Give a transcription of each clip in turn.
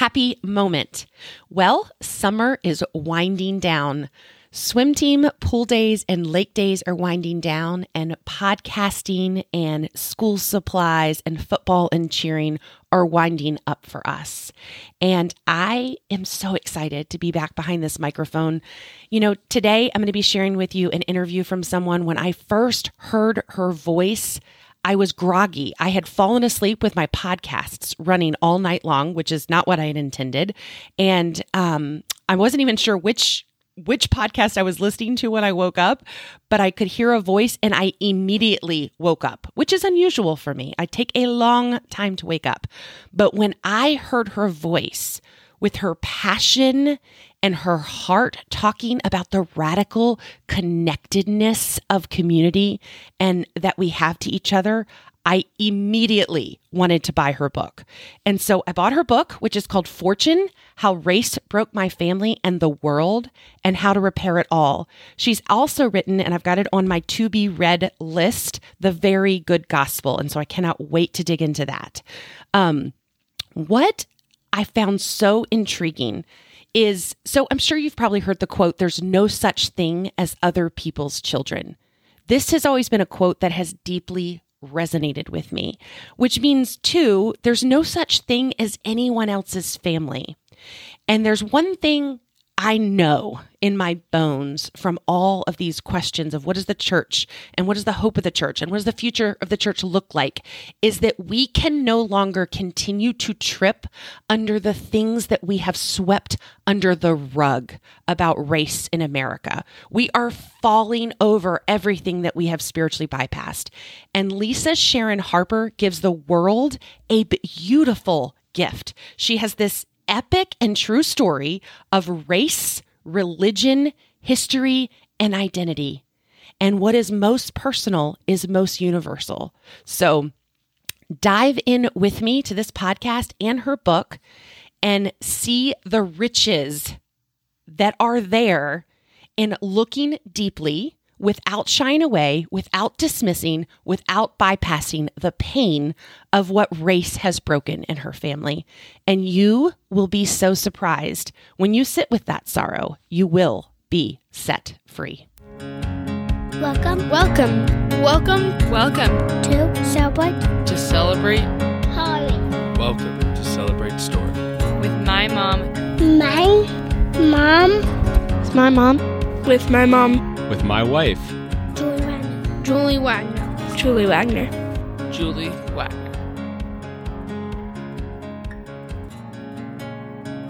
happy moment. Well, summer is winding down. Swim team, pool days, and lake days are winding down, and podcasting and school supplies and football and cheering are winding up for us. And I am so excited to be back behind this microphone. You know, today I'm going to be sharing with you an interview from someone when I first heard her voice. I was groggy. I had fallen asleep with my podcasts running all night long, which is not what I had intended. And um, I wasn't even sure which which podcast I was listening to when I woke up, but I could hear a voice and I immediately woke up, which is unusual for me. I take a long time to wake up. But when I heard her voice with her passion and her heart talking about the radical connectedness of community and that we have to each other, I immediately wanted to buy her book. And so I bought her book, which is called Fortune How Race Broke My Family and the World and How to Repair It All. She's also written, and I've got it on my to be read list, The Very Good Gospel. And so I cannot wait to dig into that. Um, what I found so intriguing is so I'm sure you've probably heard the quote, there's no such thing as other people's children. This has always been a quote that has deeply resonated with me, which means, too, there's no such thing as anyone else's family. And there's one thing I know in my bones from all of these questions of what is the church and what is the hope of the church and what does the future of the church look like is that we can no longer continue to trip under the things that we have swept under the rug about race in America. We are falling over everything that we have spiritually bypassed. And Lisa Sharon Harper gives the world a beautiful gift. She has this epic and true story of race, religion, history, and identity. And what is most personal is most universal. So dive in with me to this podcast and her book and see the riches that are there in looking deeply without shying away, without dismissing, without bypassing the pain of what race has broken in her family. And you will be so surprised when you sit with that sorrow. You will be set free. Welcome, Welcome, welcome, welcome to Celebrate to celebrate. Holly. Welcome to Celebrate Story. with my mom. My mom, It's my mom. With my mom, With my wife, Julie Wagner. Julie Wagner. Julie Wagner. Julie Wagner.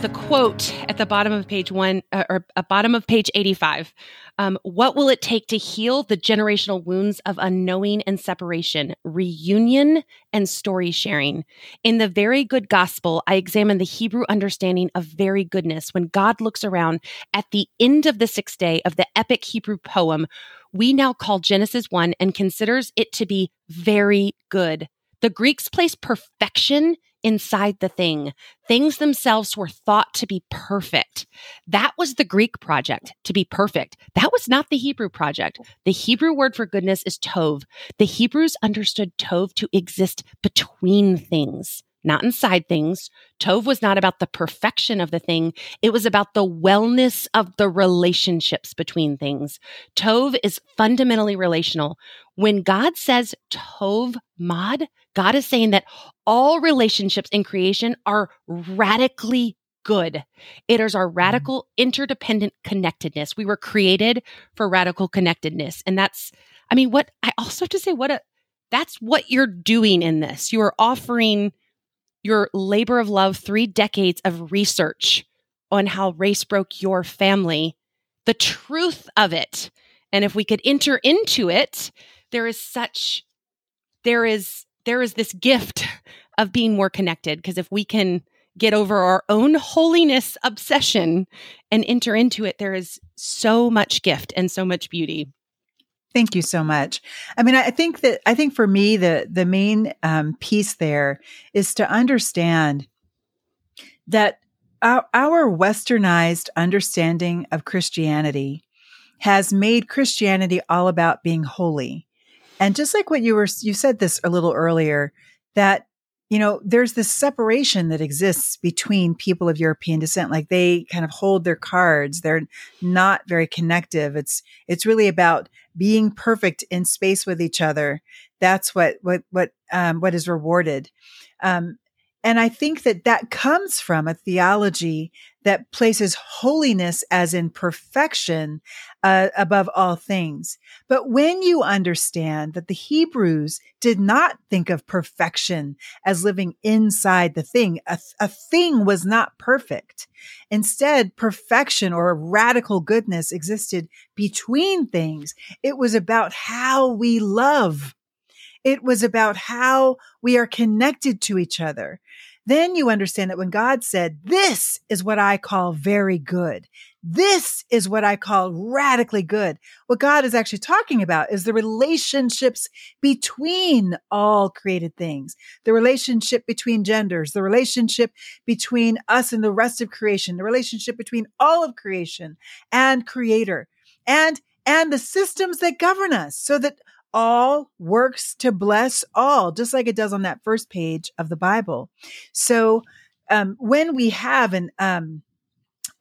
The quote at the bottom of page one uh, or uh, bottom of page 85 um, what will it take to heal the generational wounds of unknowing and separation reunion and story sharing? In the very good gospel i examine the hebrew understanding of very goodness. When god looks around at the end of the sixth day of the epic hebrew poem we now call genesis 1 and considers it to be very good. The greeks place perfection inside the thing. Things themselves were thought to be perfect. That was the Greek project, to be perfect. That was not the Hebrew project. The Hebrew word for goodness is tov. The Hebrews understood tov to exist between things. Not inside things. Tov was not about the perfection of the thing. It was about the wellness of the relationships between things. Tov is fundamentally relational. When God says Tov Mod, God is saying that all relationships in creation are radically good. It is our mm-hmm. radical interdependent connectedness. We were created for radical connectedness. And that's, I mean, what I also have to say, what a, that's what you're doing in this. You are offering your labor of love, three decades of research on how race broke your family, the truth of it. And if we could enter into it, there is such, there is, there is this gift of being more connected. Because if we can get over our own holiness obsession and enter into it, there is so much gift and so much beauty. Thank you so much. I mean, I think that I think for me the the main um, piece there is to understand that our, our westernized understanding of Christianity has made Christianity all about being holy, and just like what you were you said this a little earlier that you know, there's this separation that exists between people of European descent. Like they kind of hold their cards. They're not very connective. It's, it's really about being perfect in space with each other. That's what, what, what, um, what is rewarded. Um, and I think that that comes from a theology that places holiness as in perfection uh, above all things. But when you understand that the Hebrews did not think of perfection as living inside the thing, a, a thing was not perfect. Instead, perfection or radical goodness existed between things. It was about how we love. It was about how we are connected to each other then you understand that when God said, this is what I call very good. This is what I call radically good. What God is actually talking about is the relationships between all created things, the relationship between genders, the relationship between us and the rest of creation, the relationship between all of creation and creator and and the systems that govern us so that all works to bless all, just like it does on that first page of the Bible. So, um, when we have an, um,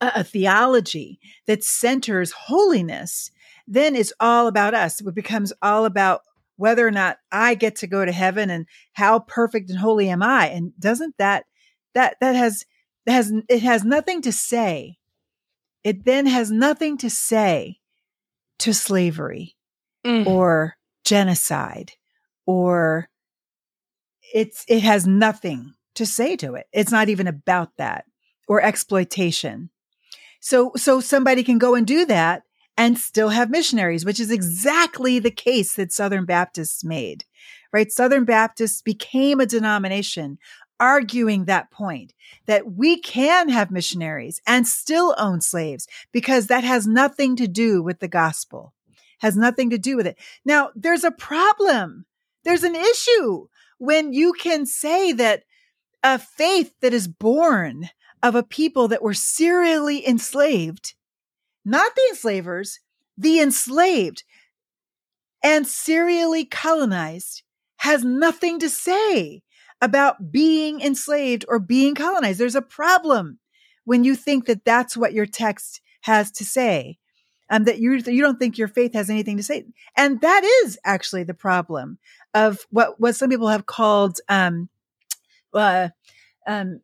a, a theology that centers holiness, then it's all about us. It becomes all about whether or not I get to go to heaven and how perfect and holy am I. And doesn't that, that, that has, that has, it has nothing to say. It then has nothing to say to slavery mm. or genocide or it's it has nothing to say to it. It's not even about that or exploitation. So so somebody can go and do that and still have missionaries, which is exactly the case that Southern Baptists made. Right? Southern Baptists became a denomination arguing that point that we can have missionaries and still own slaves because that has nothing to do with the gospel has nothing to do with it. Now, there's a problem. There's an issue when you can say that a faith that is born of a people that were serially enslaved, not the enslavers, the enslaved and serially colonized has nothing to say about being enslaved or being colonized. There's a problem when you think that that's what your text has to say um, that you you don't think your faith has anything to say, and that is actually the problem of what what some people have called um, uh, um,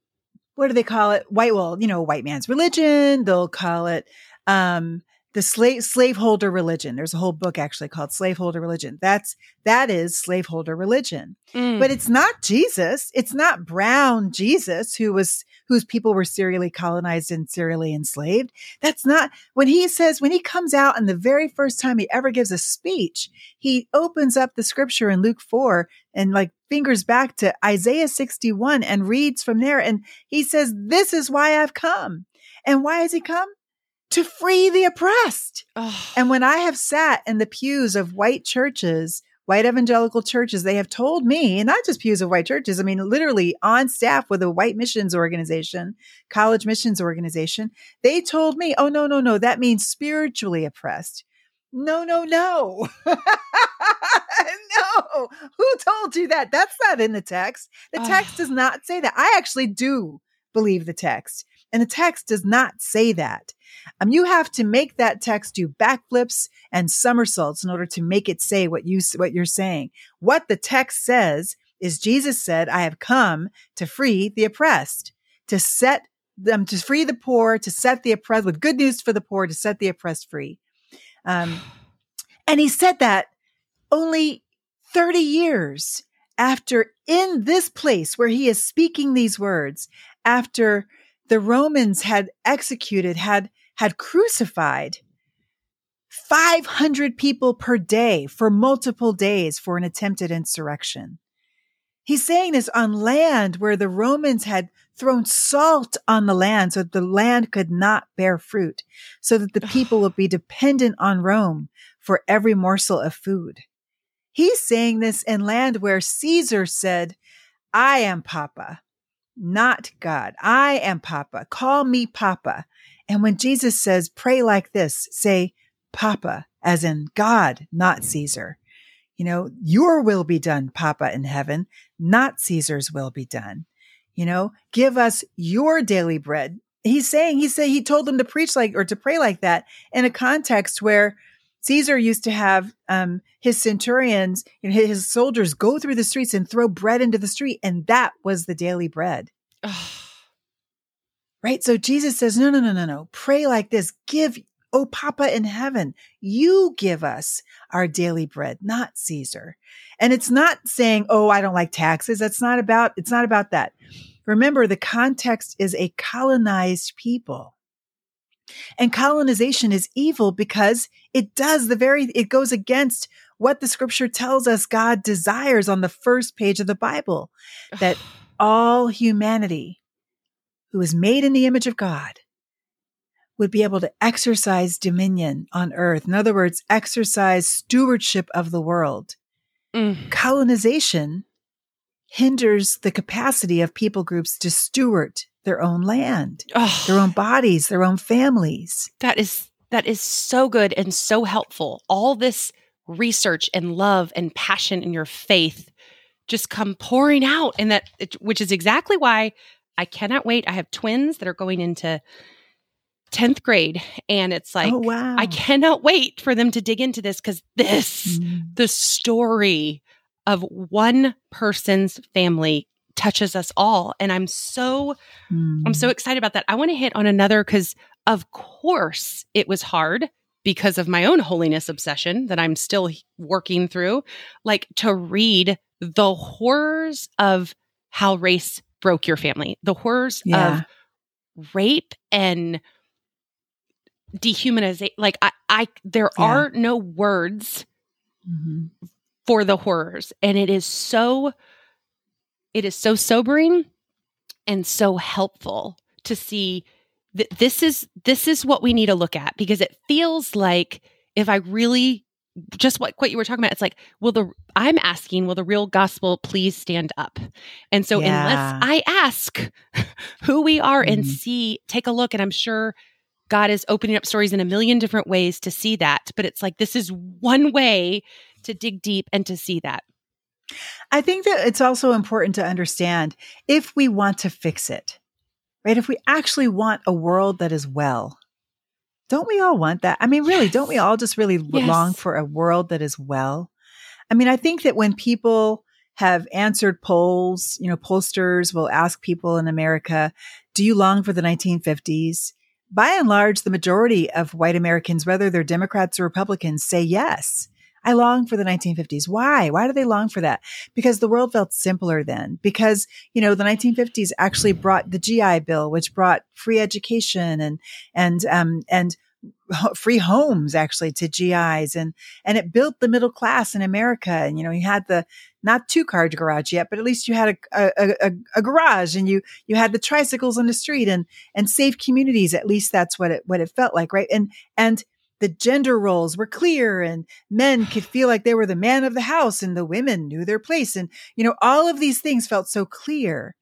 what do they call it? White, well, you know, white man's religion. They'll call it um, the slave slaveholder religion. There's a whole book actually called Slaveholder Religion. That's that is slaveholder religion. Mm. But it's not Jesus. It's not brown Jesus who was whose people were serially colonized and serially enslaved. That's not when he says when he comes out and the very first time he ever gives a speech, he opens up the scripture in Luke 4 and like fingers back to Isaiah 61 and reads from there and he says this is why I've come. And why has he come? To free the oppressed. Oh. And when I have sat in the pews of white churches, white evangelical churches, they have told me, and not just pews of white churches, I mean, literally on staff with a white missions organization, college missions organization, they told me, oh, no, no, no, that means spiritually oppressed. No, no, no. no. Who told you that? That's not in the text. The text does not say that. I actually do believe the text. And the text does not say that. Um, you have to make that text do backflips and somersaults in order to make it say what you what you're saying. What the text says is Jesus said, "I have come to free the oppressed, to set them to free the poor, to set the oppressed with good news for the poor, to set the oppressed free." Um, and he said that only 30 years after in this place where he is speaking these words, after the Romans had executed, had had crucified 500 people per day for multiple days for an attempted insurrection. He's saying this on land where the Romans had thrown salt on the land so that the land could not bear fruit, so that the people would be dependent on Rome for every morsel of food. He's saying this in land where Caesar said, I am Papa, not God. I am Papa. Call me Papa. And when Jesus says, pray like this, say Papa, as in God, not Caesar. You know, your will be done, Papa in heaven, not Caesar's will be done. You know, give us your daily bread. He's saying, he said, he told them to preach like, or to pray like that in a context where Caesar used to have um, his centurions and his soldiers go through the streets and throw bread into the street. And that was the daily bread. right? So Jesus says, no, no, no, no, no. Pray like this. Give, oh, Papa in heaven, you give us our daily bread, not Caesar. And it's not saying, oh, I don't like taxes. That's not about, it's not about that. Remember, the context is a colonized people. And colonization is evil because it does the very, it goes against what the scripture tells us God desires on the first page of the Bible that all humanity who is made in the image of God would be able to exercise dominion on earth. In other words, exercise stewardship of the world. Mm. Colonization hinders the capacity of people groups to steward their own land, Oh, their own bodies, their own families. that is that is so good and so helpful. All this research and love and passion in your faith just come pouring out, and that which is exactly why I cannot wait. I have twins that are going into tenth grade, and it's like oh, wow. I cannot wait for them to dig into this because this Mm. the story of one person's family touches us all and i'm so i'm Mm. so excited about that i want to hit on another because of course it was hard because of my own holiness obsession that i'm still working through like to read the horrors of how race broke your family the horrors Yeah. of rape and dehumanization like i i there Yeah. are no words Mhm. for the horrors and it is so it is so sobering and so helpful to see that this is this is what we need to look at because it feels like if i really just what what you were talking about it's like will the i'm asking will the real gospel please stand up and so Yeah. unless i ask who we are and Mhm. see take a look and i'm sure god is opening up stories in a million different ways to see that but it's like this is one way to dig deep and to see that I think that it's also important to understand if we want to fix it, right? If we actually want a world that is well, don't we all want that? I mean, really, don't we all just really Yes. long for a world that is well? I mean, I think that when people have answered polls, you know, pollsters will ask people in America, do you long for the 1950s? By and large, the majority of white Americans, whether they're Democrats or Republicans, say yes. I long for the 1950s. Why? Why do they long for that? Because the world felt simpler then. Because, you know, the 1950s actually brought the GI Bill, which brought free education and, and, um, and free homes actually to GIs and, and it built the middle class in America. And, you know, you had the, not two car garage yet, but at least you had a, a, a, a garage and you, you had the tricycles on the street and, and safe communities. At least that's what it, what it felt like. Right. And, and, the gender roles were clear and men could feel like they were the man of the house and the women knew their place. And, you know, all of these things felt so clear.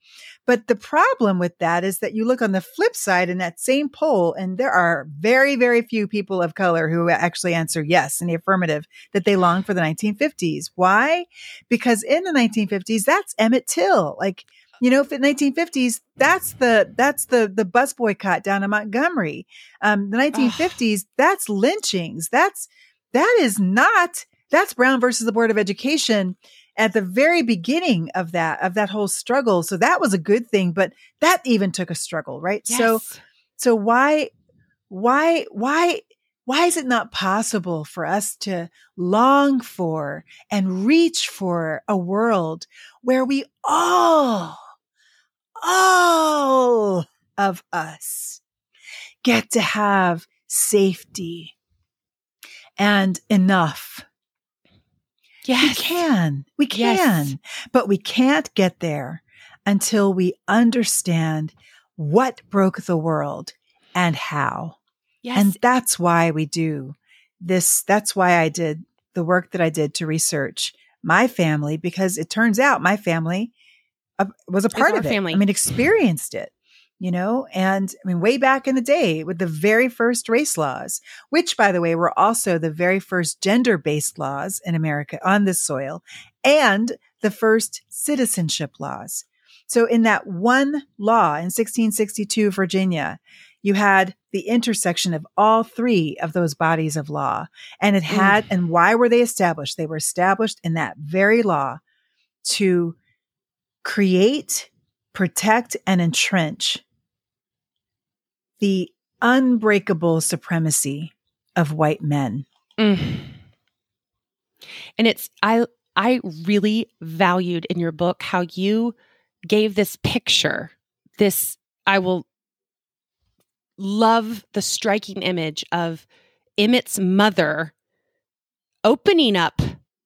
But the problem with that is that you look on the flip side in that same poll, and there are very, very few people of color who actually answer yes in the affirmative that they long for the 1950s. Why? Because in the 1950s, that's Emmett Till. Like, you know, in 1950s, that's the that's the the bus boycott down in Montgomery. Um, the 1950s, that's lynchings. That's that is not that's Brown versus the Board of Education at the very beginning of that of that whole struggle. So that was a good thing, but that even took a struggle, right? So so why why why why is it not possible for us to long for and reach for a world where we all all of us get to have safety and enough Yes. we can. We Yes. can. But we can't get there until we understand what broke the world and how. yes And that's why we do this. That's why I did the work that I did to research my family because it turns out my family uh, was a part of it. family. I mean, experienced it. you know, and I mean, way back in the day with the very first race laws, which by the way, were also the very first gender based laws in America on this soil and the first citizenship laws. So in that one law in 1662, Virginia, you had the intersection of all three of those bodies of law. And it had, mm. and why were they established? They were established in that very law to create, protect, and entrench the unbreakable supremacy of white men. Mm. And it's I I really valued in your book how you gave this picture. This I will love the striking image of Emmett's mother opening up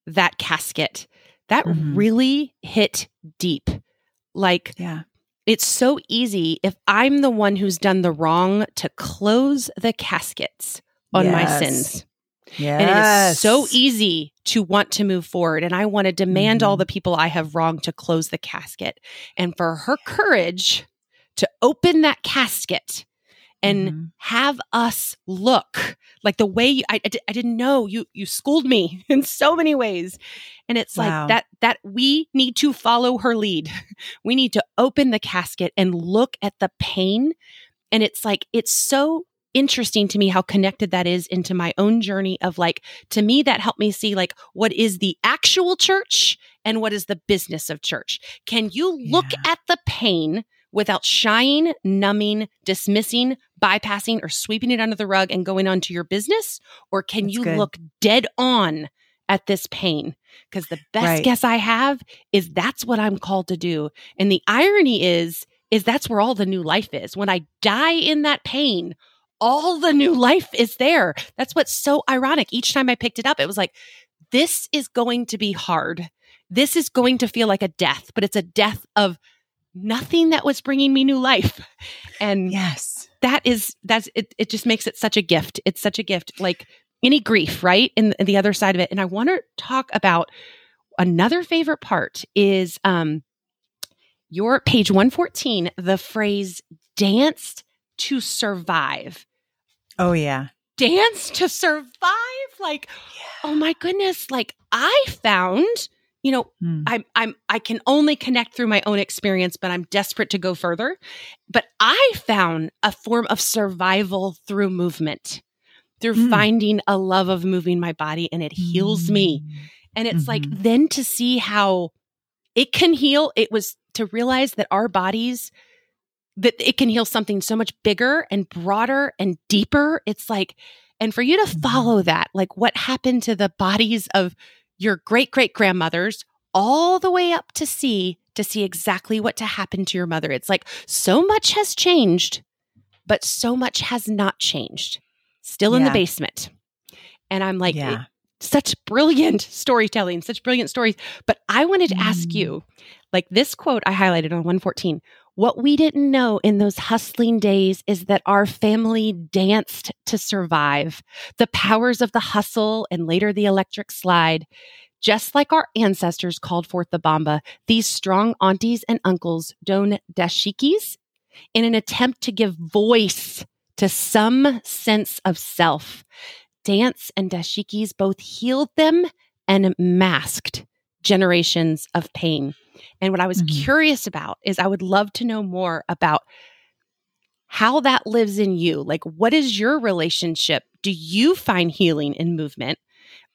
that casket. That mm-hmm. really hit deep. Like yeah. It's so easy if I'm the one who's done the wrong to close the caskets on yes. my sins. Yes. And it is so easy to want to move forward. And I want to demand mm-hmm. all the people I have wronged to close the casket. And for her courage to open that casket and mm-hmm. have us look like the way you, I, I, I, didn't know you you schooled me in so many ways and it's wow. like that that we need to follow her lead we need to open the casket and look at the pain and it's like it's so interesting to me how connected that is into my own journey of like to me that helped me see like what is the actual church and what is the business of church can you look yeah. at the pain without shying, numbing, dismissing, bypassing, or sweeping it under the rug and going on to your business? Or can That's you good. look dead on at this pain? Because the best right. guess I have is that's what I'm called to do. And the irony is, is that's where all the new life is. When I die in that pain, all the new life is there. That's what's so ironic. Each time I picked it up, it was like, this is going to be hard. This is going to feel like a death, but it's a death of nothing that was bringing me new life. And yes, that is, that's, it, it just makes it such a gift. It's such a gift, like any grief, right? In, the other side of it. And I want to talk about another favorite part is, um, your page 114, the phrase danced to survive. Oh, yeah. Dance to survive. Like, yeah. oh my goodness. Like, I found you know mm. i'm i'm i can only connect through my own experience but i'm desperate to go further but i found a form of survival through movement through mm. finding a love of moving my body and it heals me and it's mm-hmm. like then to see how it can heal it was to realize that our bodies that it can heal something so much bigger and broader and deeper it's like and for you to mm-hmm. follow that like what happened to the bodies of your great great grandmothers all the way up to see to see exactly what to happen to your mother. It's like so much has changed, but so much has not changed. Still in yeah. the basement. And I'm like, yeah. such brilliant storytelling, such brilliant stories. But I wanted to mm. ask you, like this quote I highlighted on 114 what we didn't know in those hustling days is that our family danced to survive. The powers of the hustle and later the electric slide. Just like our ancestors called forth the bomba, these strong aunties and uncles don dashikis in an attempt to give voice to some sense of self. Dance and dashikis both healed them and masked generations of pain. And what I was mm-hmm. curious about is I would love to know more about how that lives in you. Like, what is your relationship? Do you find healing in movement?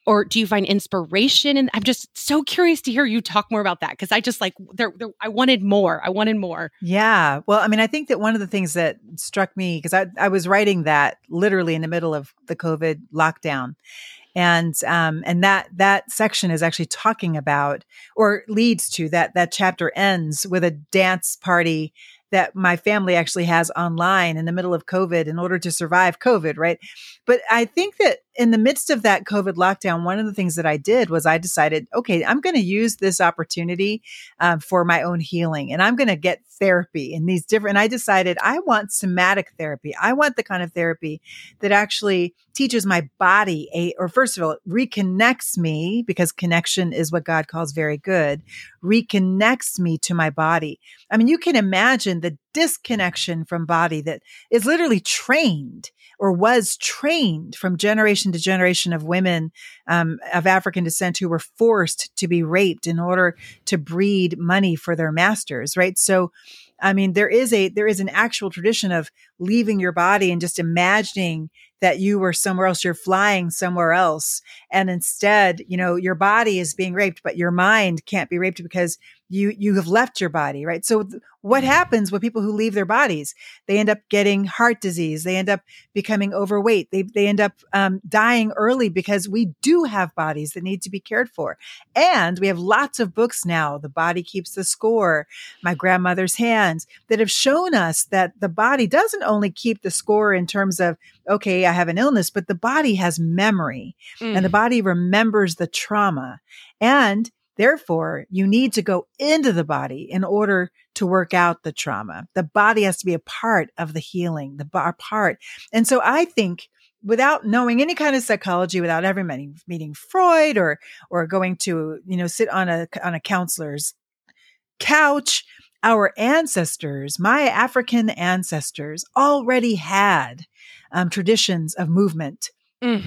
Or do you find inspiration? And I'm just so curious to hear you talk more about that because I just like there, there, I wanted more. I wanted more. Yeah. Well, I mean, I think that one of the things that struck me because I, I was writing that literally in the middle of the COVID lockdown, and um, and that that section is actually talking about or leads to that that chapter ends with a dance party that my family actually has online in the middle of COVID in order to survive COVID, right? But I think that in the midst of that COVID lockdown, one of the things that I did was I decided, okay, I'm going to use this opportunity um, for my own healing and I'm going to get therapy in these different, And I decided I want somatic therapy. I want the kind of therapy that actually teaches my body a, or first of all, reconnects me because connection is what God calls very good, reconnects me to my body. I mean, you can imagine the disconnection from body that is literally trained or was trained from generation to generation of women um, of African descent who were forced to be raped in order to breed money for their masters, right? So, I mean, there is a there is an actual tradition of leaving your body and just imagining that you were somewhere else, you're flying somewhere else, and instead, you know, your body is being raped, but your mind can't be raped because you you have left your body, right? So th- what Mm-hmm. happens with people who leave their bodies? They end up getting heart disease. They end up becoming overweight. They they end up um, dying early because we do have bodies that need to be cared for, and we have lots of books now. The body keeps the score. My grandmother's hands that have shown us that the body doesn't only keep the score in terms of okay, I have an illness, but the body has memory, Mm. and the body remembers the trauma, and Therefore, you need to go into the body in order to work out the trauma. The body has to be a part of the healing, the bar part. And so I think without knowing any kind of psychology, without ever meeting, Freud or, or going to, you know, sit on a, on a counselor's couch, our ancestors, my African ancestors already had um, traditions of movement Mm.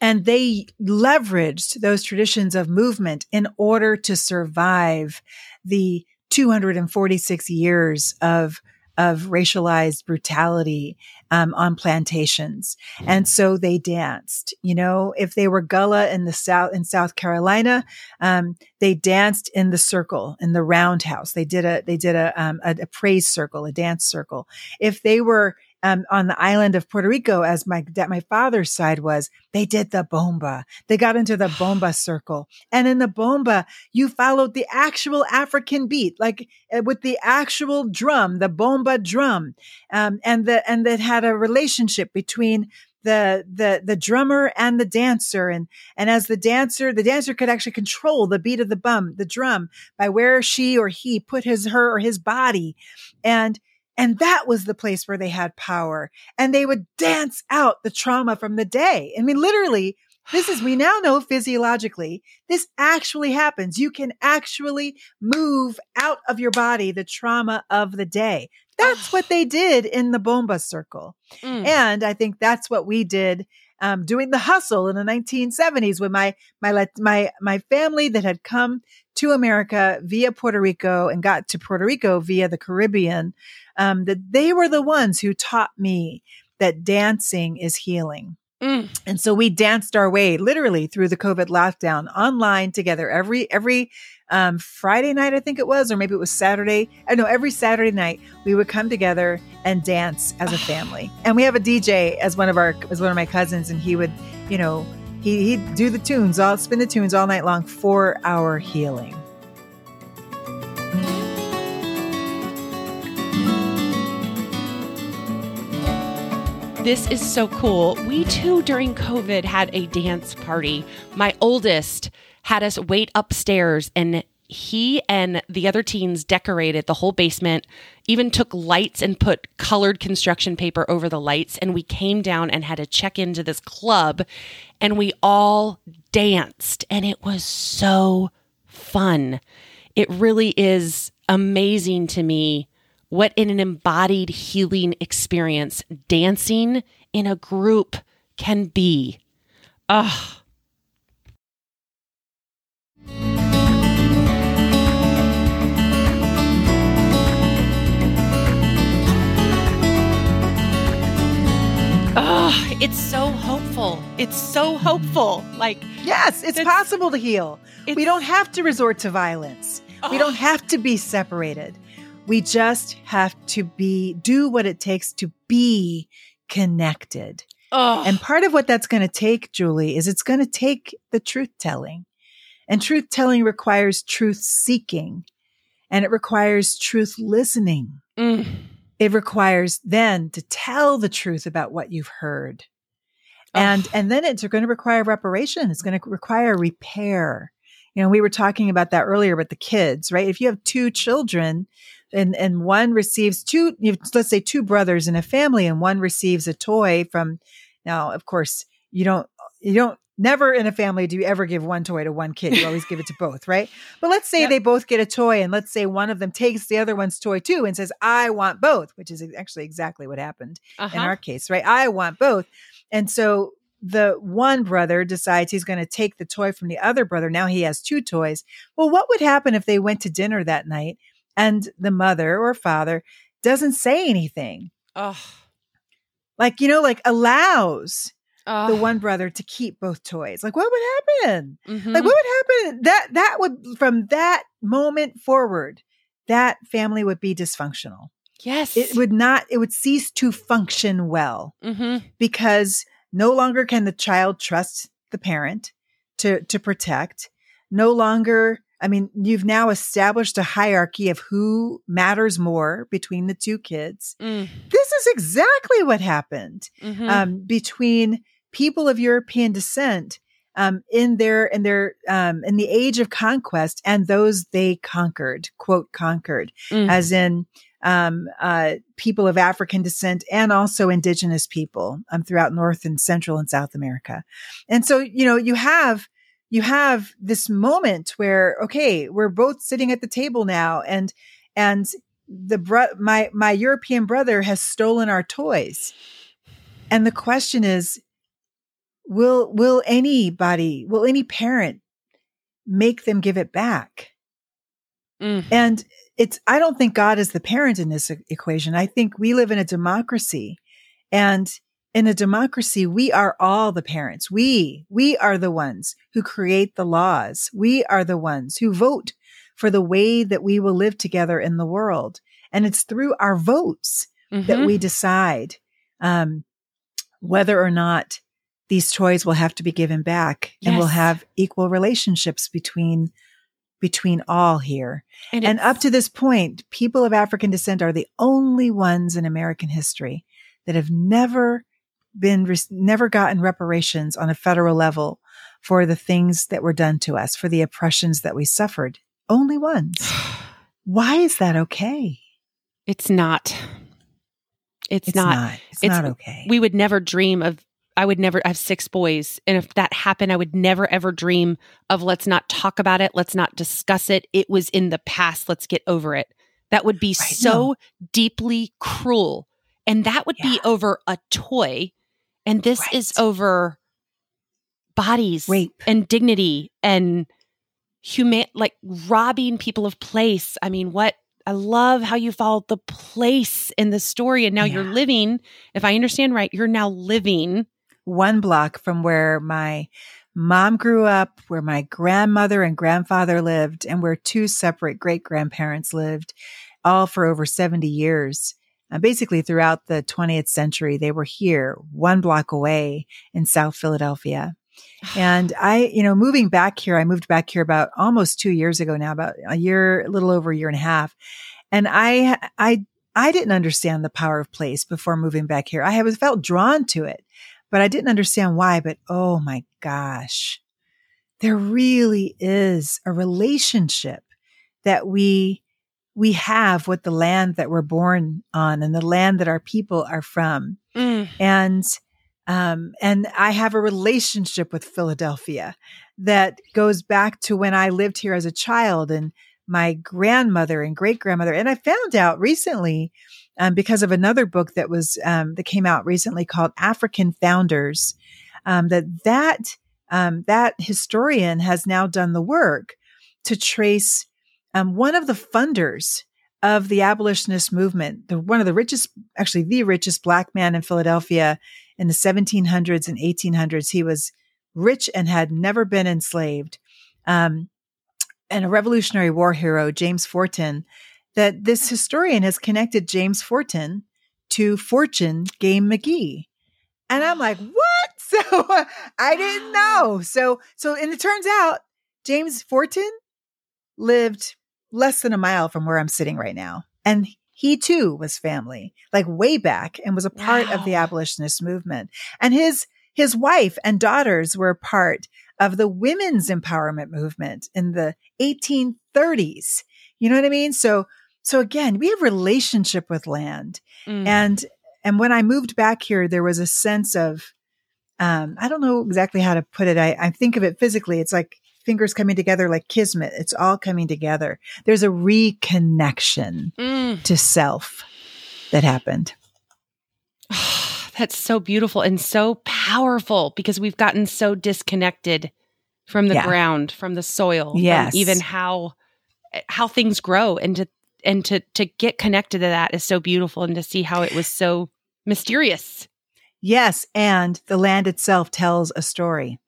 And they leveraged those traditions of movement in order to survive the 246 years of of racialized brutality um, on plantations, and so they danced. You know, if they were Gullah in the south in South Carolina, um, they danced in the circle in the roundhouse. They did a they did a, um, a a praise circle, a dance circle. If they were um, on the island of Puerto Rico, as my that my father's side was, they did the bomba. They got into the bomba circle, and in the bomba, you followed the actual African beat, like uh, with the actual drum, the bomba drum, um, and the and that had a relationship between the the the drummer and the dancer. And and as the dancer the dancer could actually control the beat of the bum the drum by where she or he put his her or his body. And and that was the place where they had power and they would dance out the trauma from the day. I mean, literally, this is, we now know physiologically, this actually happens. You can actually move out of your body the trauma of the day. That's what they did in the Bomba Circle. Mm. And I think that's what we did um, doing the hustle in the 1970s when my my my my family that had come to America via Puerto Rico and got to Puerto Rico via the Caribbean, um, that they were the ones who taught me that dancing is healing. Mm. And so we danced our way literally through the COVID lockdown online together every every um, Friday night, I think it was, or maybe it was Saturday. I know every Saturday night we would come together and dance as a family. And we have a DJ as one of our as one of my cousins, and he would, you know, he he'd do the tunes, all spin the tunes all night long for our healing. This is so cool. We too, during COVID, had a dance party. My oldest had us wait upstairs, and he and the other teens decorated the whole basement, even took lights and put colored construction paper over the lights. And we came down and had to check into this club, and we all danced, and it was so fun. It really is amazing to me what in an embodied healing experience dancing in a group can be. Ugh. Ugh, it's so hopeful. It's so hopeful. Like, Yes, it's possible to heal. We don't have to resort to violence. We Oh. don't have to be separated. We just have to be do what it takes to be connected. oh, And part of what that's going to take, Julie, is it's going to take the truth telling. And truth telling requires truth seeking and it requires truth listening. mm, It requires then to tell the truth about what you've heard. And, and then it's going to require reparation. It's going to require repair. You know, we were talking about that earlier with the kids, right? If you have two children and, and one receives two, you know, let's say two brothers in a family and one receives a toy from, now, of course, you don't, you don't never in a family do you ever give one toy to one kid. You always give it to both, right? But let's say Yep. they both get a toy and let's say one of them takes the other one's toy too and says, I want both, which is actually exactly what happened Uh-huh. in our case, right? I want both. And so the one brother decides he's going to take the toy from the other brother. Now he has two toys. Well, what would happen if they went to dinner that night and the mother or father doesn't say anything? Ugh. Like, you know, like allows The one brother to keep both toys. Like, what would happen? Mhm. Like, what would happen? That, that would, from that moment forward, that family would be dysfunctional. yes. It would not, it would cease to function well hmm because no longer can the child trust the parent to, to protect. No longer, I mean, you've now established a hierarchy of who matters more between the two kids. Mm. This is exactly what happened Mhm. um, between people of European descent um, in their in their um, in the age of conquest and those they conquered, quote conquered, Mm. as in um, uh, people of African descent and also indigenous people um, throughout North and Central and South America. And so, you know, you have you have this moment where okay, we're both sitting at the table now, and and the bro- my my European brother has stolen our toys, and the question is, will will anybody, will any parent make them give it back? Mm. And it's, I don't think God is the parent in this equation. I think we live in a democracy and in a democracy, we are all the parents. We, we are the ones who create the laws. We are the ones who vote for the way that we will live together in the world. And it's through our votes that Mhm. we decide, um, whether or not these toys will have to be given back and we'll have equal relationships between, between all here. And it's- up to this point, people of African descent are the only ones in American history that have never been, never gotten reparations on a federal level for the things that were done to us, for the oppressions that we suffered. Only ones. Why is that okay? it's not. It's, not. It's, It's- not okay. We would never dream of. I would never. I have six boys, and if that happened, I would never ever dream of let's not talk about it. Let's not discuss it. It was in the past. Let's get over it. That would be Right, so deeply cruel, and that would be over a toy, and this is over bodies, Rape. and dignity, and human like robbing people of place. I mean, what I love how you followed the place in the story, and now you're living. If I understand right, you're now living. One block from where my mom grew up, where my grandmother and grandfather lived, and where two separate great grandparents lived, all for over 70 years. Uh, basically, throughout the 20th century, they were here, one block away in South Philadelphia. And I, you know, moving back here, I moved back here about almost two years ago now, about a year, a little over a year and a half. And I, I, I didn't understand the power of place before moving back here. I was felt drawn to it, but I didn't understand why. But oh my gosh, there really is a relationship that we, we have with the land that we're born on and the land that our people are from Mm. and um, and I have a relationship with Philadelphia that goes back to when I lived here as a child and my grandmother and great grandmother. And I found out recently, um, because of another book that was um, that came out recently called African Founders, um, that that um, that historian has now done the work to trace um, one of the funders of the abolitionist movement, the one of the richest, actually the richest black man in Philadelphia in the 1700s and 1800s. He was rich and had never been enslaved. Um, and a Revolutionary War hero, James Forten, that this historian has connected James Forten to Fortune Game McGee. And I'm like, what? So I didn't know. So, so, and it turns out James Forten lived less than a mile from where I'm sitting right now. And he too was family, like way back and was a part of the abolitionist movement. And his, his wife and daughters were part of the women's empowerment movement in the 1830s. You know what I mean? So, so again, we have relationship with land. Mm. And, and when I moved back here, there was a sense of, um, I don't know exactly how to put it. I, I think of it physically. It's like fingers coming together like kismet. It's all coming together. There's a reconnection Mm. to self that happened. That's so beautiful and so powerful because we've gotten so disconnected from the Yeah. ground, from the soil, Yes. even how how things grow and to and to to get connected to that is so beautiful and to see how it was so mysterious. Yes. And the land itself tells a story.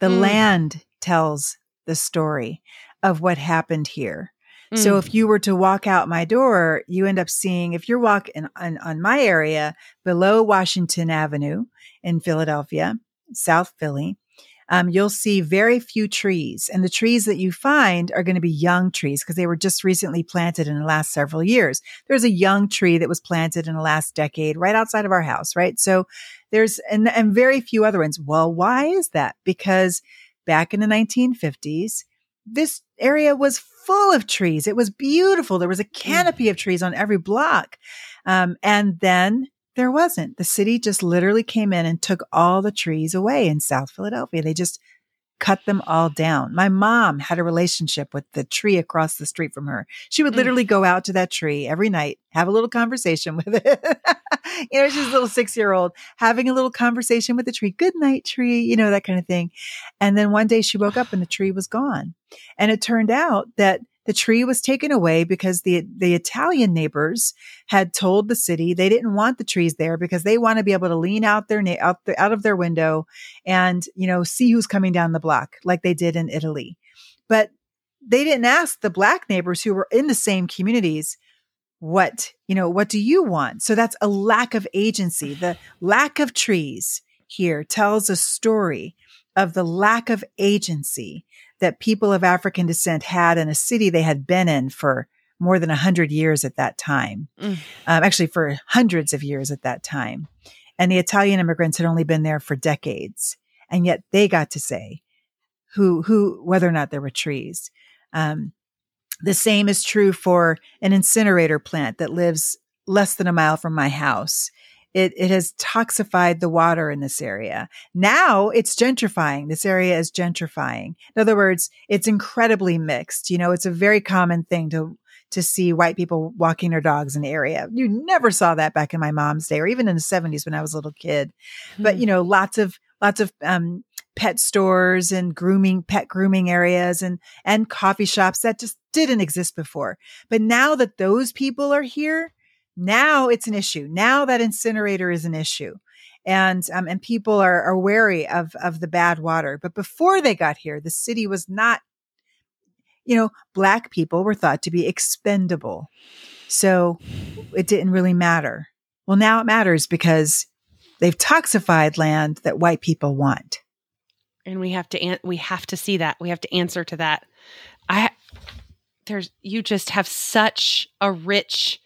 The Mm. land tells the story of what happened here. So Mm. if you were to walk out my door, you end up seeing, if you're walking on, on my area below Washington Avenue in Philadelphia, South Philly, um, you'll see very few trees. And the trees that you find are going to be young trees because they were just recently planted in the last several years. There's a young tree that was planted in the last decade right outside of our house, right? So there's, and, and very few other ones. Well, why is that? Because back in the 1950s, this area was full of trees. It was beautiful. There was a canopy of trees on every block. Um, and then there wasn't. The city just literally came in and took all the trees away in South Philadelphia. They just cut them all down. My mom had a relationship with the tree across the street from her. She would Mm. literally go out to that tree every night, have a little conversation with it. you know, she's a little six year old having a little conversation with the tree. Good night, tree, you know, that kind of thing. And then one day she woke up and the tree was gone. And it turned out that the tree was taken away because the, the Italian neighbors had told the city they didn't want the trees there because they want to be able to lean out their, na- out, the, out of their window and, you know, see who's coming down the block like they did in Italy. But they didn't ask the black neighbors who were in the same communities, what, you know, what do you want? So that's a lack of agency. The lack of trees here tells a story of the lack of agency that people of African descent had in a city they had been in for more than a hundred years at that time. Mm. Um, actually for hundreds of years at that time. And the Italian immigrants had only been there for decades. And yet they got to say who, who, whether or not there were trees. Um, the same is true for an incinerator plant that lives less than a mile from my house. It, it has toxified the water in this area. Now it's gentrifying. This area is gentrifying. In other words, it's incredibly mixed. You know, it's a very common thing to, to see white people walking their dogs in the area. You never saw that back in my mom's day or even in the seventies when I was a little kid. But, you know, lots of, lots of, um, pet stores and grooming, pet grooming areas and, and coffee shops that just didn't exist before. But now that those people are here, now it's an issue. Now that incinerator is an issue. And, um, and people are, are wary of, of the bad water. But before they got here, the city was not, you know, black people were thought to be expendable. So it didn't really matter. Well, now it matters because they've toxified land that white people want. and we have to an- we have to see that we have to answer to that i there's you just have such a rich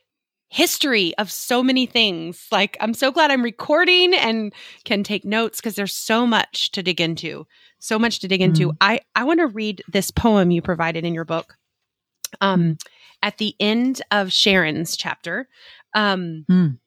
history of so many things. Like i'm so glad i'm recording and can take notes because there's so much to dig into so much to dig into. I i want to read this poem you provided in your book um at the end of sharon's chapter. Um Mm.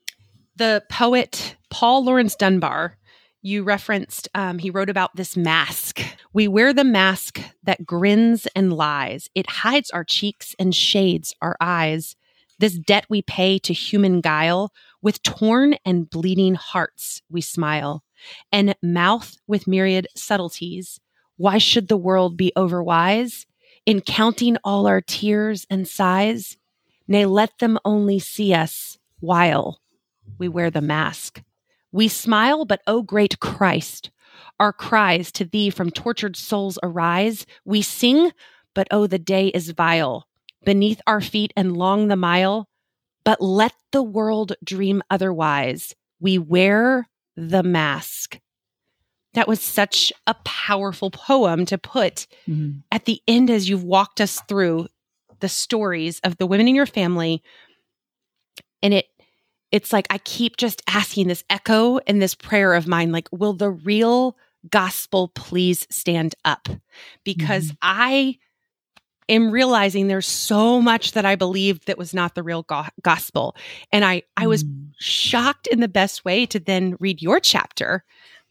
the poet Paul Laurence Dunbar you referenced um, he wrote about this mask. We wear the mask that grins and lies. It hides our cheeks and shades our eyes this debt we pay to human guile. With torn and bleeding hearts we smile. And mouth with myriad subtleties. Why should the world be overwise? In counting all our tears and sighs nay let them only see us while we wear the mask. We smile, but O great Christ, our cries to thee from tortured souls arise. We sing, but oh, the day is vile beneath our feet and long the mile. But let the world dream otherwise. We wear the mask. That was such a powerful poem to put Mhm. at the end as you've walked us through the stories of the women in your family and it it's like I keep just asking this echo and this prayer of mine like, will the real gospel please stand up? Because Mhm. I am realizing there's so much that I believed that was not the real go- gospel. And I, I was Mm. shocked in the best way to then read your chapter.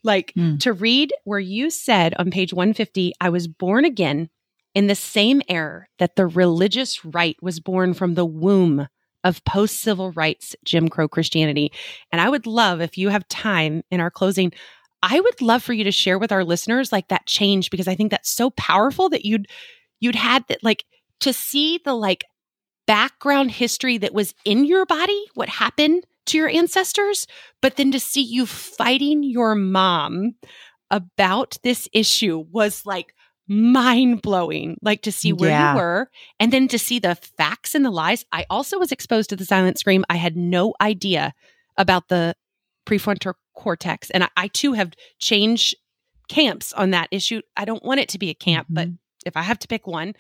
Like Mm. to read where you said on page 150, I was born again in the same era that the religious right was born from the womb of post civil rights Jim Crow Christianity. And I would love if you have time in our closing, I would love for you to share with our listeners like that change because I think that's so powerful that you'd you'd had that like to see the like background history that was in your body, what happened to your ancestors, but then to see you fighting your mom about this issue was like mind blowing. Like to see where Yeah. you were and then to see the facts and the lies. I also was exposed to the silent scream. I had no idea about the prefrontal cortex. And I, I too have changed camps on that issue. I don't want it to be a camp, but Mhm. If I have to pick one.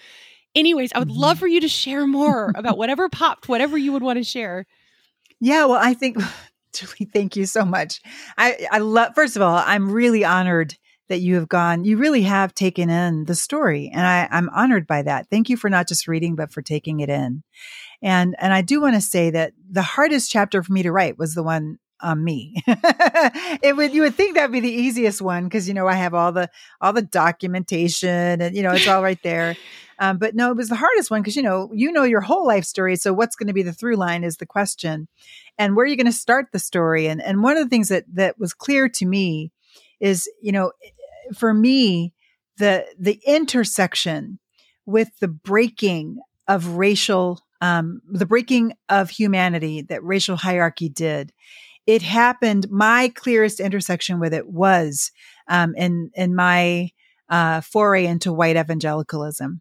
Anyways, I would Mhm. love for you to share more about whatever popped, whatever you would want to share. Yeah, well, I think Julie, thank you so much. I I love first of all, I'm really honored that you have gone, you really have taken in the story. And I, I'm honored by that. Thank you for not just reading, but for taking it in. And and I do want to say that the hardest chapter for me to write was the one on me. it would you would think that'd be the easiest one because you know I have all the all the documentation and you know it's all right there. Um, but no, it was the hardest one because you know you know your whole life story. So what's going to be the through line is the question, and where are you going to start the story? And and one of the things that that was clear to me is you know for me the the intersection with the breaking of racial um, the breaking of humanity that racial hierarchy did it happened my clearest intersection with it was um, in in my uh, foray into white evangelicalism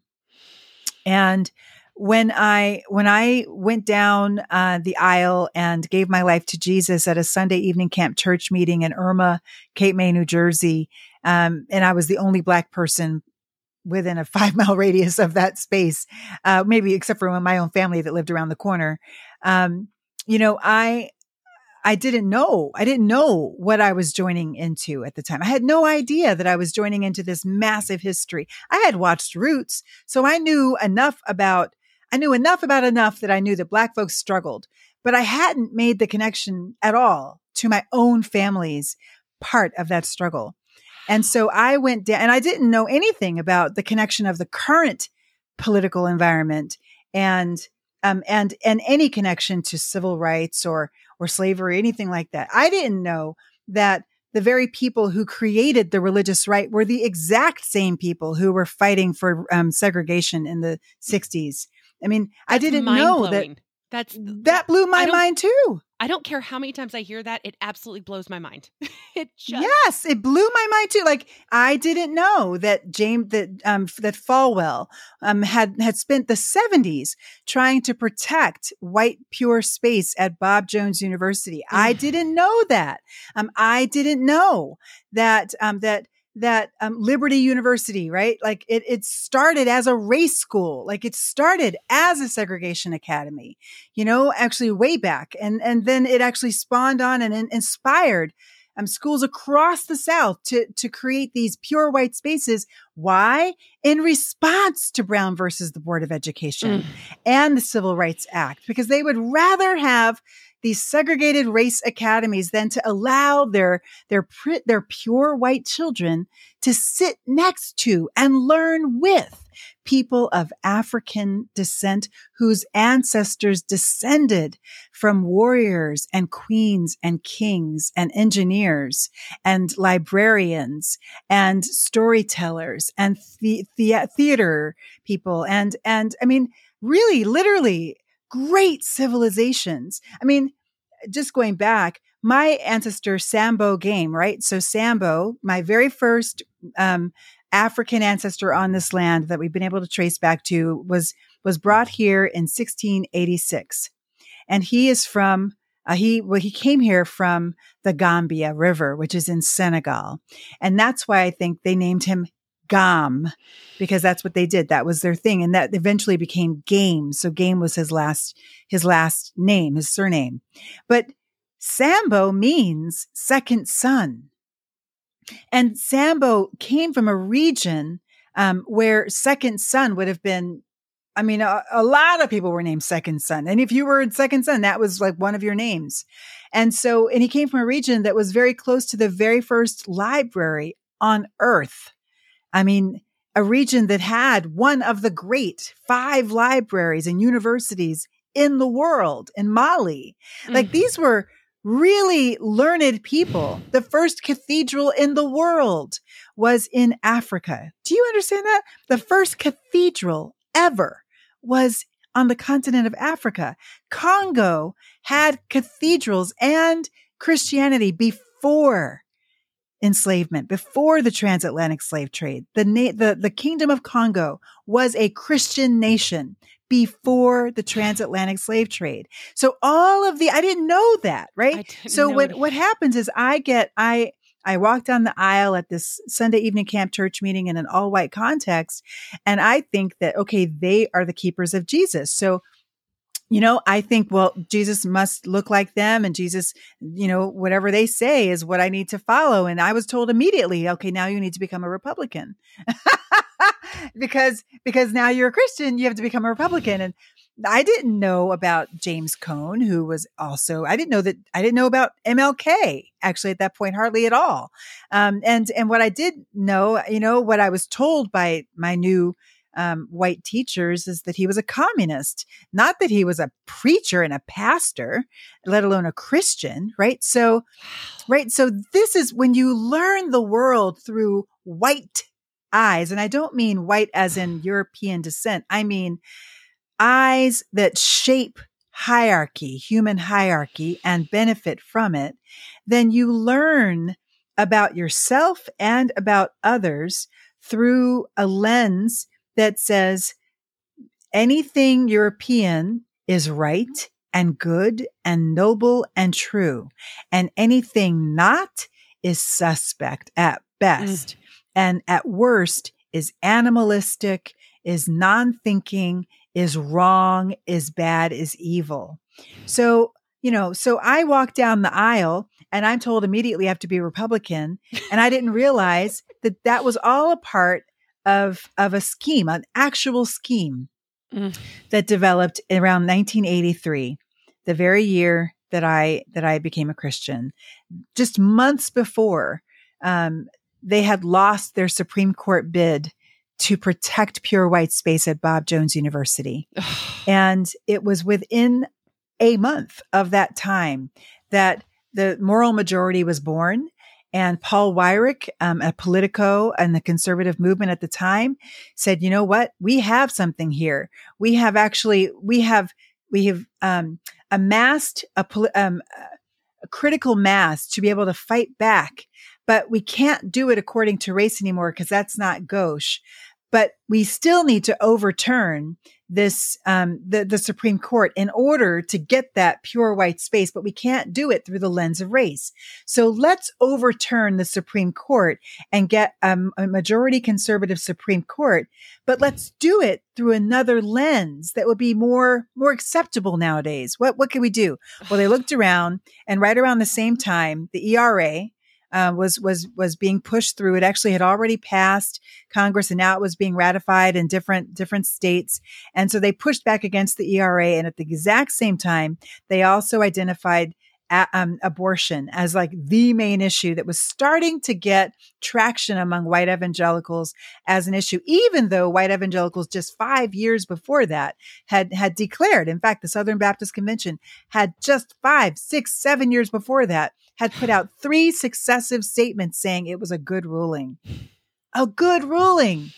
and when I when I went down uh, the aisle and gave my life to Jesus at a Sunday evening camp church meeting in Erma, Cape May, New Jersey, um, and I was the only black person within a five mile radius of that space, uh, maybe except for my own family that lived around the corner. Um, you know, I I didn't know. I didn't know what I was joining into at the time. I had no idea that I was joining into this massive history. I had watched Roots, so I knew enough about I knew enough about enough that I knew that black folks struggled, but I hadn't made the connection at all to my own family's part of that struggle. And so I went down and I didn't know anything about the connection of the current political environment and um, and and any connection to civil rights or or slavery, anything like that. I didn't know that the very people who created the religious right were the exact same people who were fighting for um, segregation in the 60s. I mean, I didn't know that. That's that blew my mind too. I don't care how many times I hear that; it absolutely blows my mind. it just Yes, it blew my mind too. Like I didn't know that James that um that Falwell um had had spent the seventies trying to protect white pure space at Bob Jones University. I didn't know that. Um, I didn't know that um that that um, Liberty University, right? Like it, it started as a race school. Like it started as a segregation academy, you know, actually way back. And, and then it actually spawned on and, in- inspired um, schools across the South to, to create these pure white spaces. Why? In response to Brown versus the Board of Education Mm. and the Civil Rights Act, because they would rather have these segregated race academies than to allow their their their pure white children to sit next to and learn with people of African descent whose ancestors descended from warriors and queens and kings and engineers and librarians and storytellers and the, the- uh, theater people and and I mean really literally great civilizations. I mean just going back, my ancestor Sambo game, right? So Sambo, my very first um, African ancestor on this land that we've been able to trace back to was was brought here in 1686, and he is from uh, he well he came here from the Gambia River, which is in Senegal, and that's why I think they named him Gam because that's what they did. That was their thing, and that eventually became Game. So Game was his last his last name, his surname. But Sambo means second son. And Sambo came from a region um, where second son would have been I mean, a, a, lot of people were named Second Son. And if you were Second Son, that was like one of your names. And so, and he came from a region that was very close to the very first library on earth. I mean, a region that had one of the great five libraries and universities in the world in Mali. Mm-hmm. Like these were really learned people. The first cathedral in the world was in Africa. Do you understand that? The first cathedral ever was on the continent of Africa. Congo had cathedrals and Christianity before enslavement, before the transatlantic slave trade. The, na- the, the kingdom of Congo was a Christian nation before the transatlantic slave trade. So all of the, I didn't know that, right? So what, what happens is I get, I, I walk down the aisle at this Sunday evening camp church meeting in an all white context. And I think that, okay, they are the keepers of Jesus. So, you know, I think, well, Jesus must look like them and Jesus, you know, whatever they say is what I need to follow. And I was told immediately, okay, now you need to become a Republican. because because now you're a Christian, you have to become a Republican. And I didn't know about James Cone, who was also, I didn't know that, I didn't know about MLK actually at that point, hardly at all. Um, and, and what I did know, you know, what I was told by my new, um, white teachers is that he was a communist, not that he was a preacher and a pastor, let alone a Christian, right? So, right. So this is when you learn the world through white eyes. And I don't mean white as in European descent. I mean, eyes that shape hierarchy, human hierarchy, and benefit from it, then you learn about yourself and about others through a lens that says anything European is right and good and noble and true, and anything not is suspect at best, mm. and at worst is animalistic, is non thinking, is wrong, is bad, is evil. So, you know, so I walk down the aisle and I'm told immediately I have to be Republican. And I didn't realize that that was all a part of, of a scheme, an actual scheme mm. that developed around 1983, the very year that I, that I became a Christian. Just months before, um, they had lost their Supreme Court bid to protect pure white space at Bob Jones University. and it was within a month of that time that the moral majority was born. And Paul Weyrich, um, a Politico and the conservative movement at the time said, you know what? We have something here. We have actually, we have, we have, um, amassed a, um, a critical mass to be able to fight back but we can't do it according to race anymore because that's not gauche but we still need to overturn this um, the the Supreme Court in order to get that pure white space, but we can't do it through the lens of race. So let's overturn the Supreme Court and get um, a majority conservative Supreme Court, but let's do it through another lens that would be more more acceptable nowadays. What what can we do? Well, they looked around, and right around the same time, the ERA, uh, was was was being pushed through. It actually had already passed Congress, and now it was being ratified in different different states. And so they pushed back against the ERA. And at the exact same time, they also identified um, abortion as like the main issue that was starting to get traction among white evangelicals as an issue, even though white evangelicals just five years before that had had declared. In fact, the Southern Baptist Convention had just five, six, seven years before that had put out three successive statements saying it was a good ruling, a good ruling.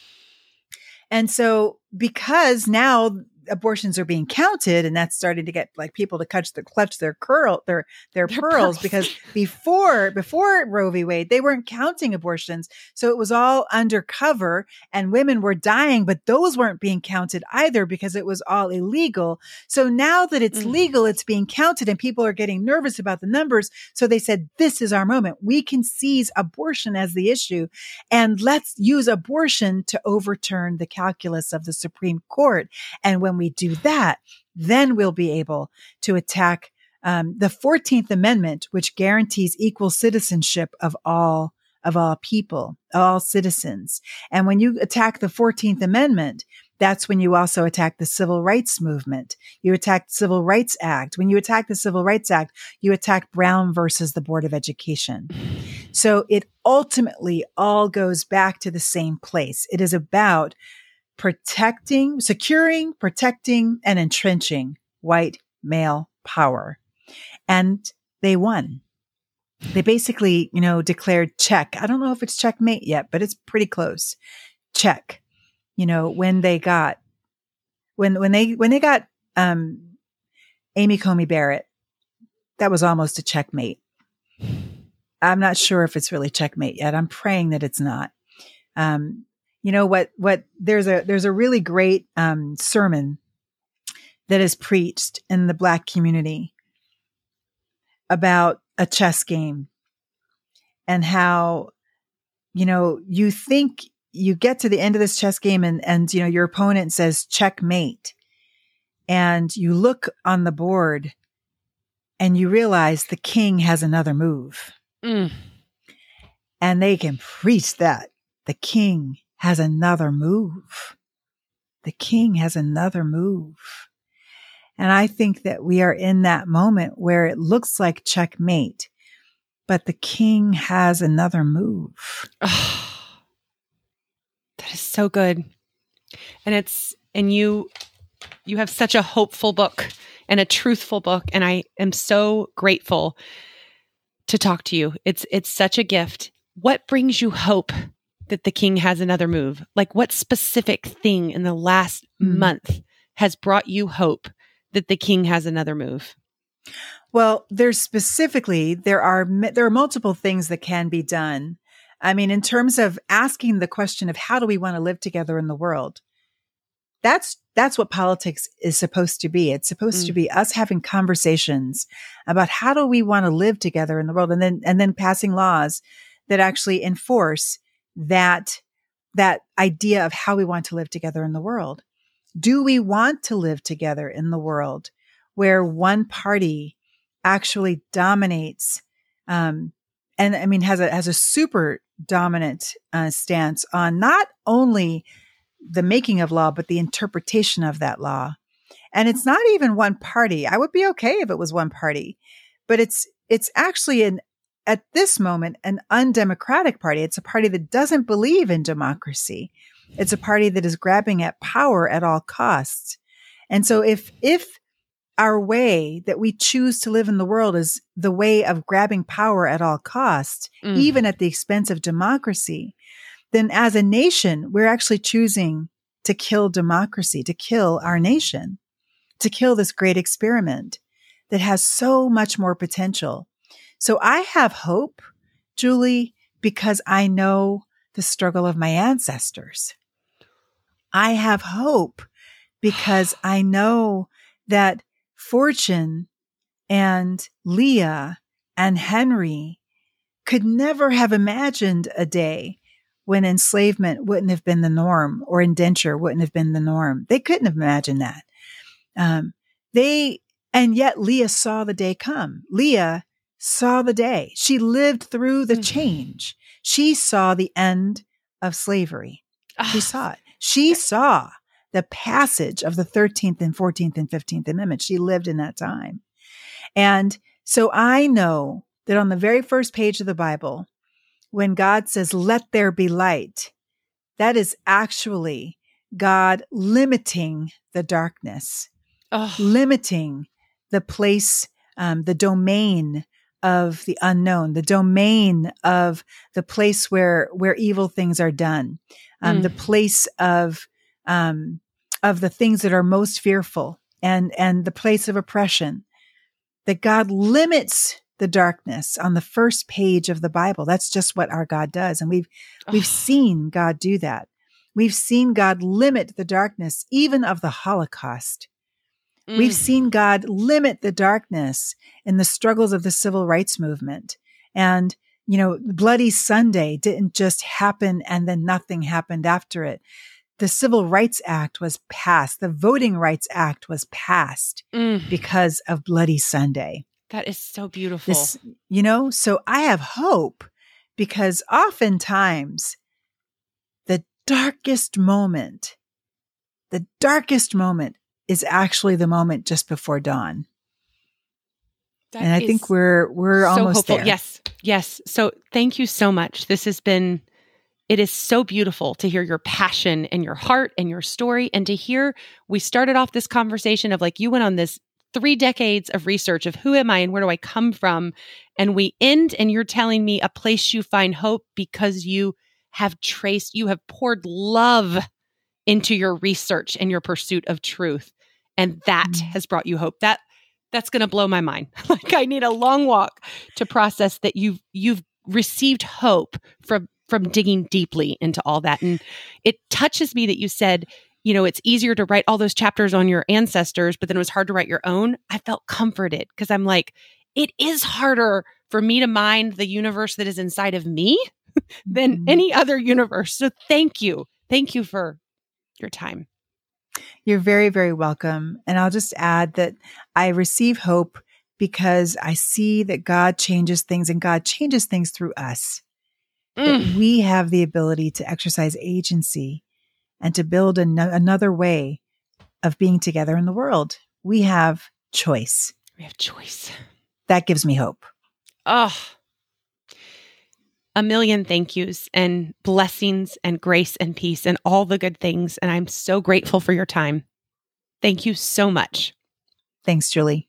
And so, because now abortions are being counted and that's starting to get like people to clutch their clutch their curl their their, their pearls, pearls. because before before Roe v. Wade they weren't counting abortions. So it was all undercover and women were dying but those weren't being counted either because it was all illegal. So now that it's mm. legal it's being counted and people are getting nervous about the numbers. So they said this is our moment. We can seize abortion as the issue and let's use abortion to overturn the calculus of the Supreme Court. And when we do that, then we'll be able to attack um, the 14th Amendment, which guarantees equal citizenship of all of all people, all citizens. And when you attack the 14th Amendment, that's when you also attack the Civil Rights Movement. You attack the Civil Rights Act. When you attack the Civil Rights Act, you attack Brown versus the Board of Education. So it ultimately all goes back to the same place. It is about protecting, securing, protecting, and entrenching white male power. And they won. They basically, you know, declared check. I don't know if it's checkmate yet, but it's pretty close. Check. You know, when they got when when they when they got um Amy Coney Barrett, that was almost a checkmate. I'm not sure if it's really checkmate yet. I'm praying that it's not. Um, you know what? What there's a there's a really great um, sermon that is preached in the Black community about a chess game and how you know you think you get to the end of this chess game and and you know your opponent says checkmate and you look on the board and you realize the king has another move Mm. and they can preach that the king has another move the king has another move and i think that we are in that moment where it looks like checkmate but the king has another move Oh, that is so good. And it's and you you have such a hopeful book and a truthful book and I am so grateful to talk to you. It's it's such a gift. What brings you hope that the king has another move? Like what specific thing in the last Mm. month has brought you hope that the king has another move? Well, there's specifically there are there are multiple things that can be done. I mean, in terms of asking the question of how do we want to live together in the world, that's that's what politics is supposed to be. It's supposed Mm. to be us having conversations about how do we want to live together in the world, and then and then passing laws that actually enforce that that idea of how we want to live together in the world. Do we want to live together in the world where one party actually dominates um, and I mean has a has a super dominant uh, stance on not only the making of law but the interpretation of that law. And it's not even one party. I would be okay if it was one party, but it's it's actually an at this moment an undemocratic party. It's a party that doesn't believe in democracy. It's a party that is grabbing at power at all costs. And so if if our way that we choose to live in the world is the way of grabbing power at all costs, Mm. even at the expense of democracy, then as a nation, we're actually choosing to kill democracy, to kill our nation, to kill this great experiment that has so much more potential. So I have hope, Julie, because I know the struggle of my ancestors. I have hope because I know that Fortune and Leah and Henry could never have imagined a day when enslavement wouldn't have been the norm or indenture wouldn't have been the norm. They couldn't have imagined that. Um, they, and yet Leah saw the day come. Leah saw the day. She lived through the Mhm. change. She saw the end of slavery. She Ah, saw it. She saw the passage of the 13th and 14th and 15th Amendment. She lived in that time. And so I know that on the very first page of the Bible, when God says, let there be light, that is actually God limiting the darkness, oh, limiting the place, um, the domain of the unknown, the domain of the place where, where evil things are done, um, Mm. the place of, um, of the things that are most fearful and, and the place of oppression that God limits the darkness on the first page of the Bible. That's just what our God does. And we've, we've oh, seen God do that. We've seen God limit the darkness, even of the Holocaust. We've mm. seen God limit the darkness in the struggles of the civil rights movement. And, you know, Bloody Sunday didn't just happen and then nothing happened after it. The Civil Rights Act was passed. The Voting Rights Act was passed Mm. because of Bloody Sunday. That is so beautiful. This, you know, so I have hope because oftentimes the darkest moment, the darkest moment is actually the moment just before dawn. That and I think we're we're so almost hopeful. there. Yes. Yes. So thank you so much. This has been it is so beautiful to hear your passion and your heart and your story and to hear we started off this conversation of like you went on this 3 decades of research of who am I and where do I come from and we end and you're telling me a place you find hope because you have traced you have poured love into your research and your pursuit of truth and that Mm. has brought you hope. That that's going to blow my mind. Like i need a long walk to process that you've you've received hope from from digging deeply into all that. And it touches me that you said you know it's easier to write all those chapters on your ancestors but then it was hard to write your own. I felt comforted because i'm like it is harder for me to mind the universe that is inside of me than Mhm. any other universe. So thank you. Thank you for your time You're very, very welcome. And I'll just add that I receive hope because I see that God changes things and God changes things through us. That Mm. we have the ability to exercise agency and to build an- another way of being together in the world. We have choice. we have choice That gives me hope. Oh, a million thank yous and blessings and grace and peace and all the good things. And I'm so grateful for your time. Thank you so much. Thanks, Julie.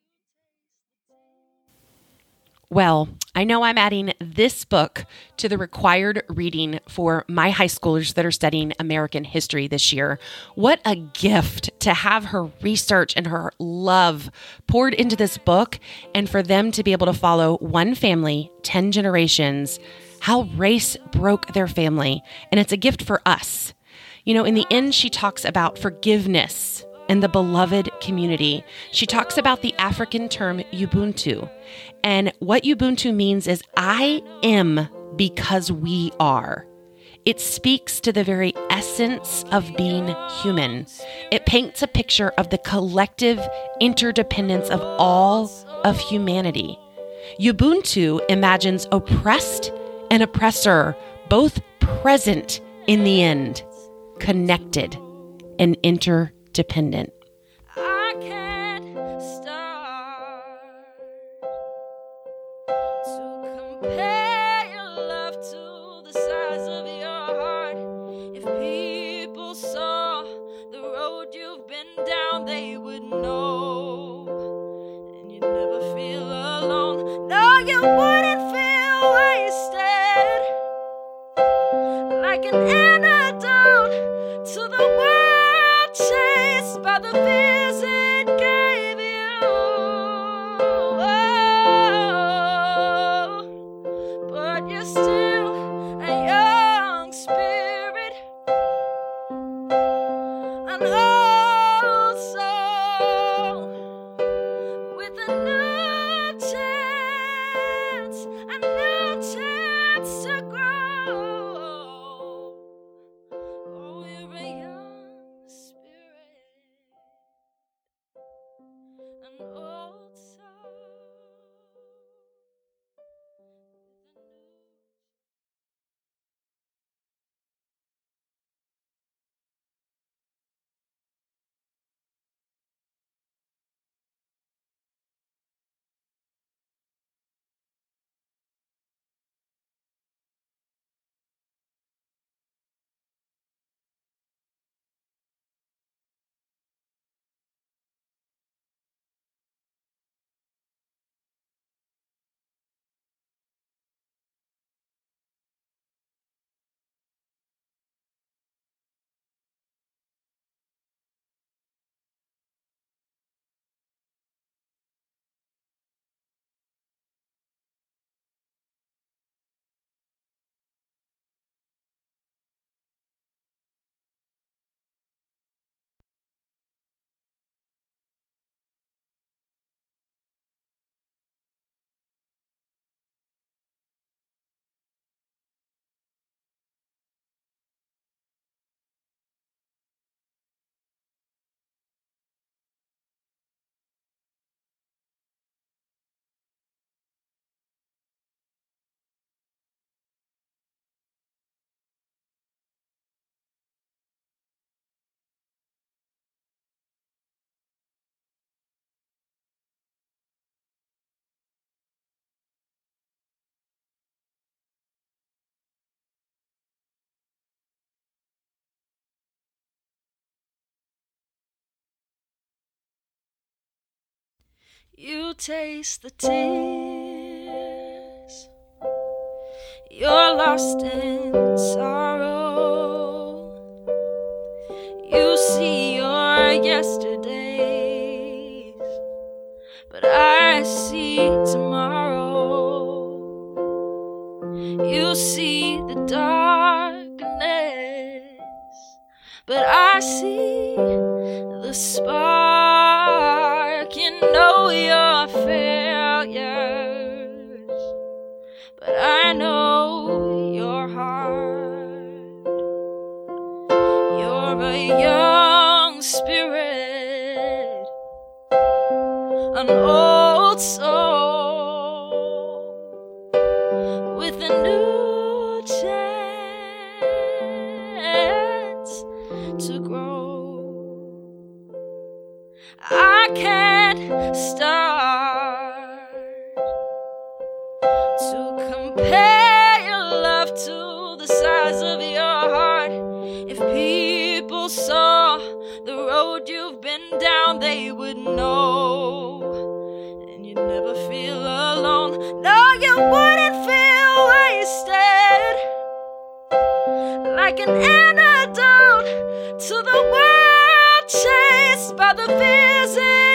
Well, I know I'm adding this book to the required reading for my high schoolers that are studying American history this year. What a gift to have her research and her love poured into this book, and for them to be able to follow one family, 10 generations, how race broke their family. And it's a gift for us. You know, in the end, she talks about forgiveness and the beloved community. She talks about the African term Ubuntu. And what Ubuntu means is I am because we are. It speaks to the very essence of being human. It paints a picture of the collective interdependence of all of humanity. Ubuntu imagines oppressed and oppressor both present in the end, connected and interdependent. I can't like an antidote to the world chased by the fears You taste the tears. You're lost in sorrow. You see your yesterdays, but I see tomorrow. You see the darkness, but I see the spark. around, they would know. And you'd never feel alone. No, you wouldn't feel wasted. Like an antidote to the world chased by the physics.